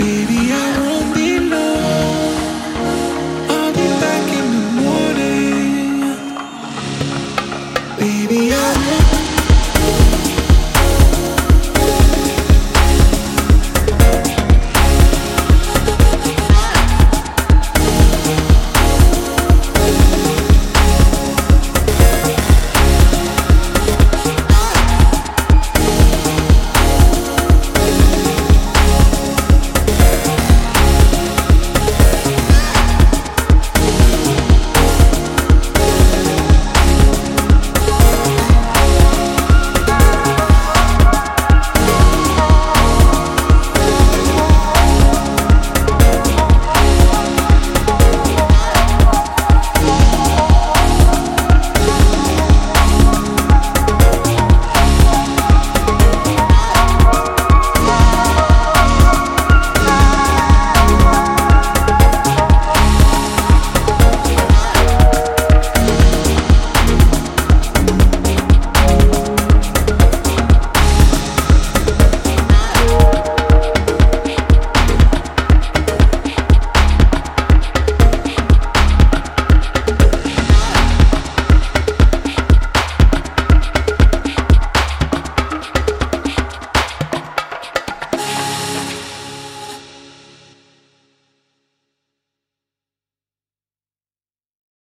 Baby, I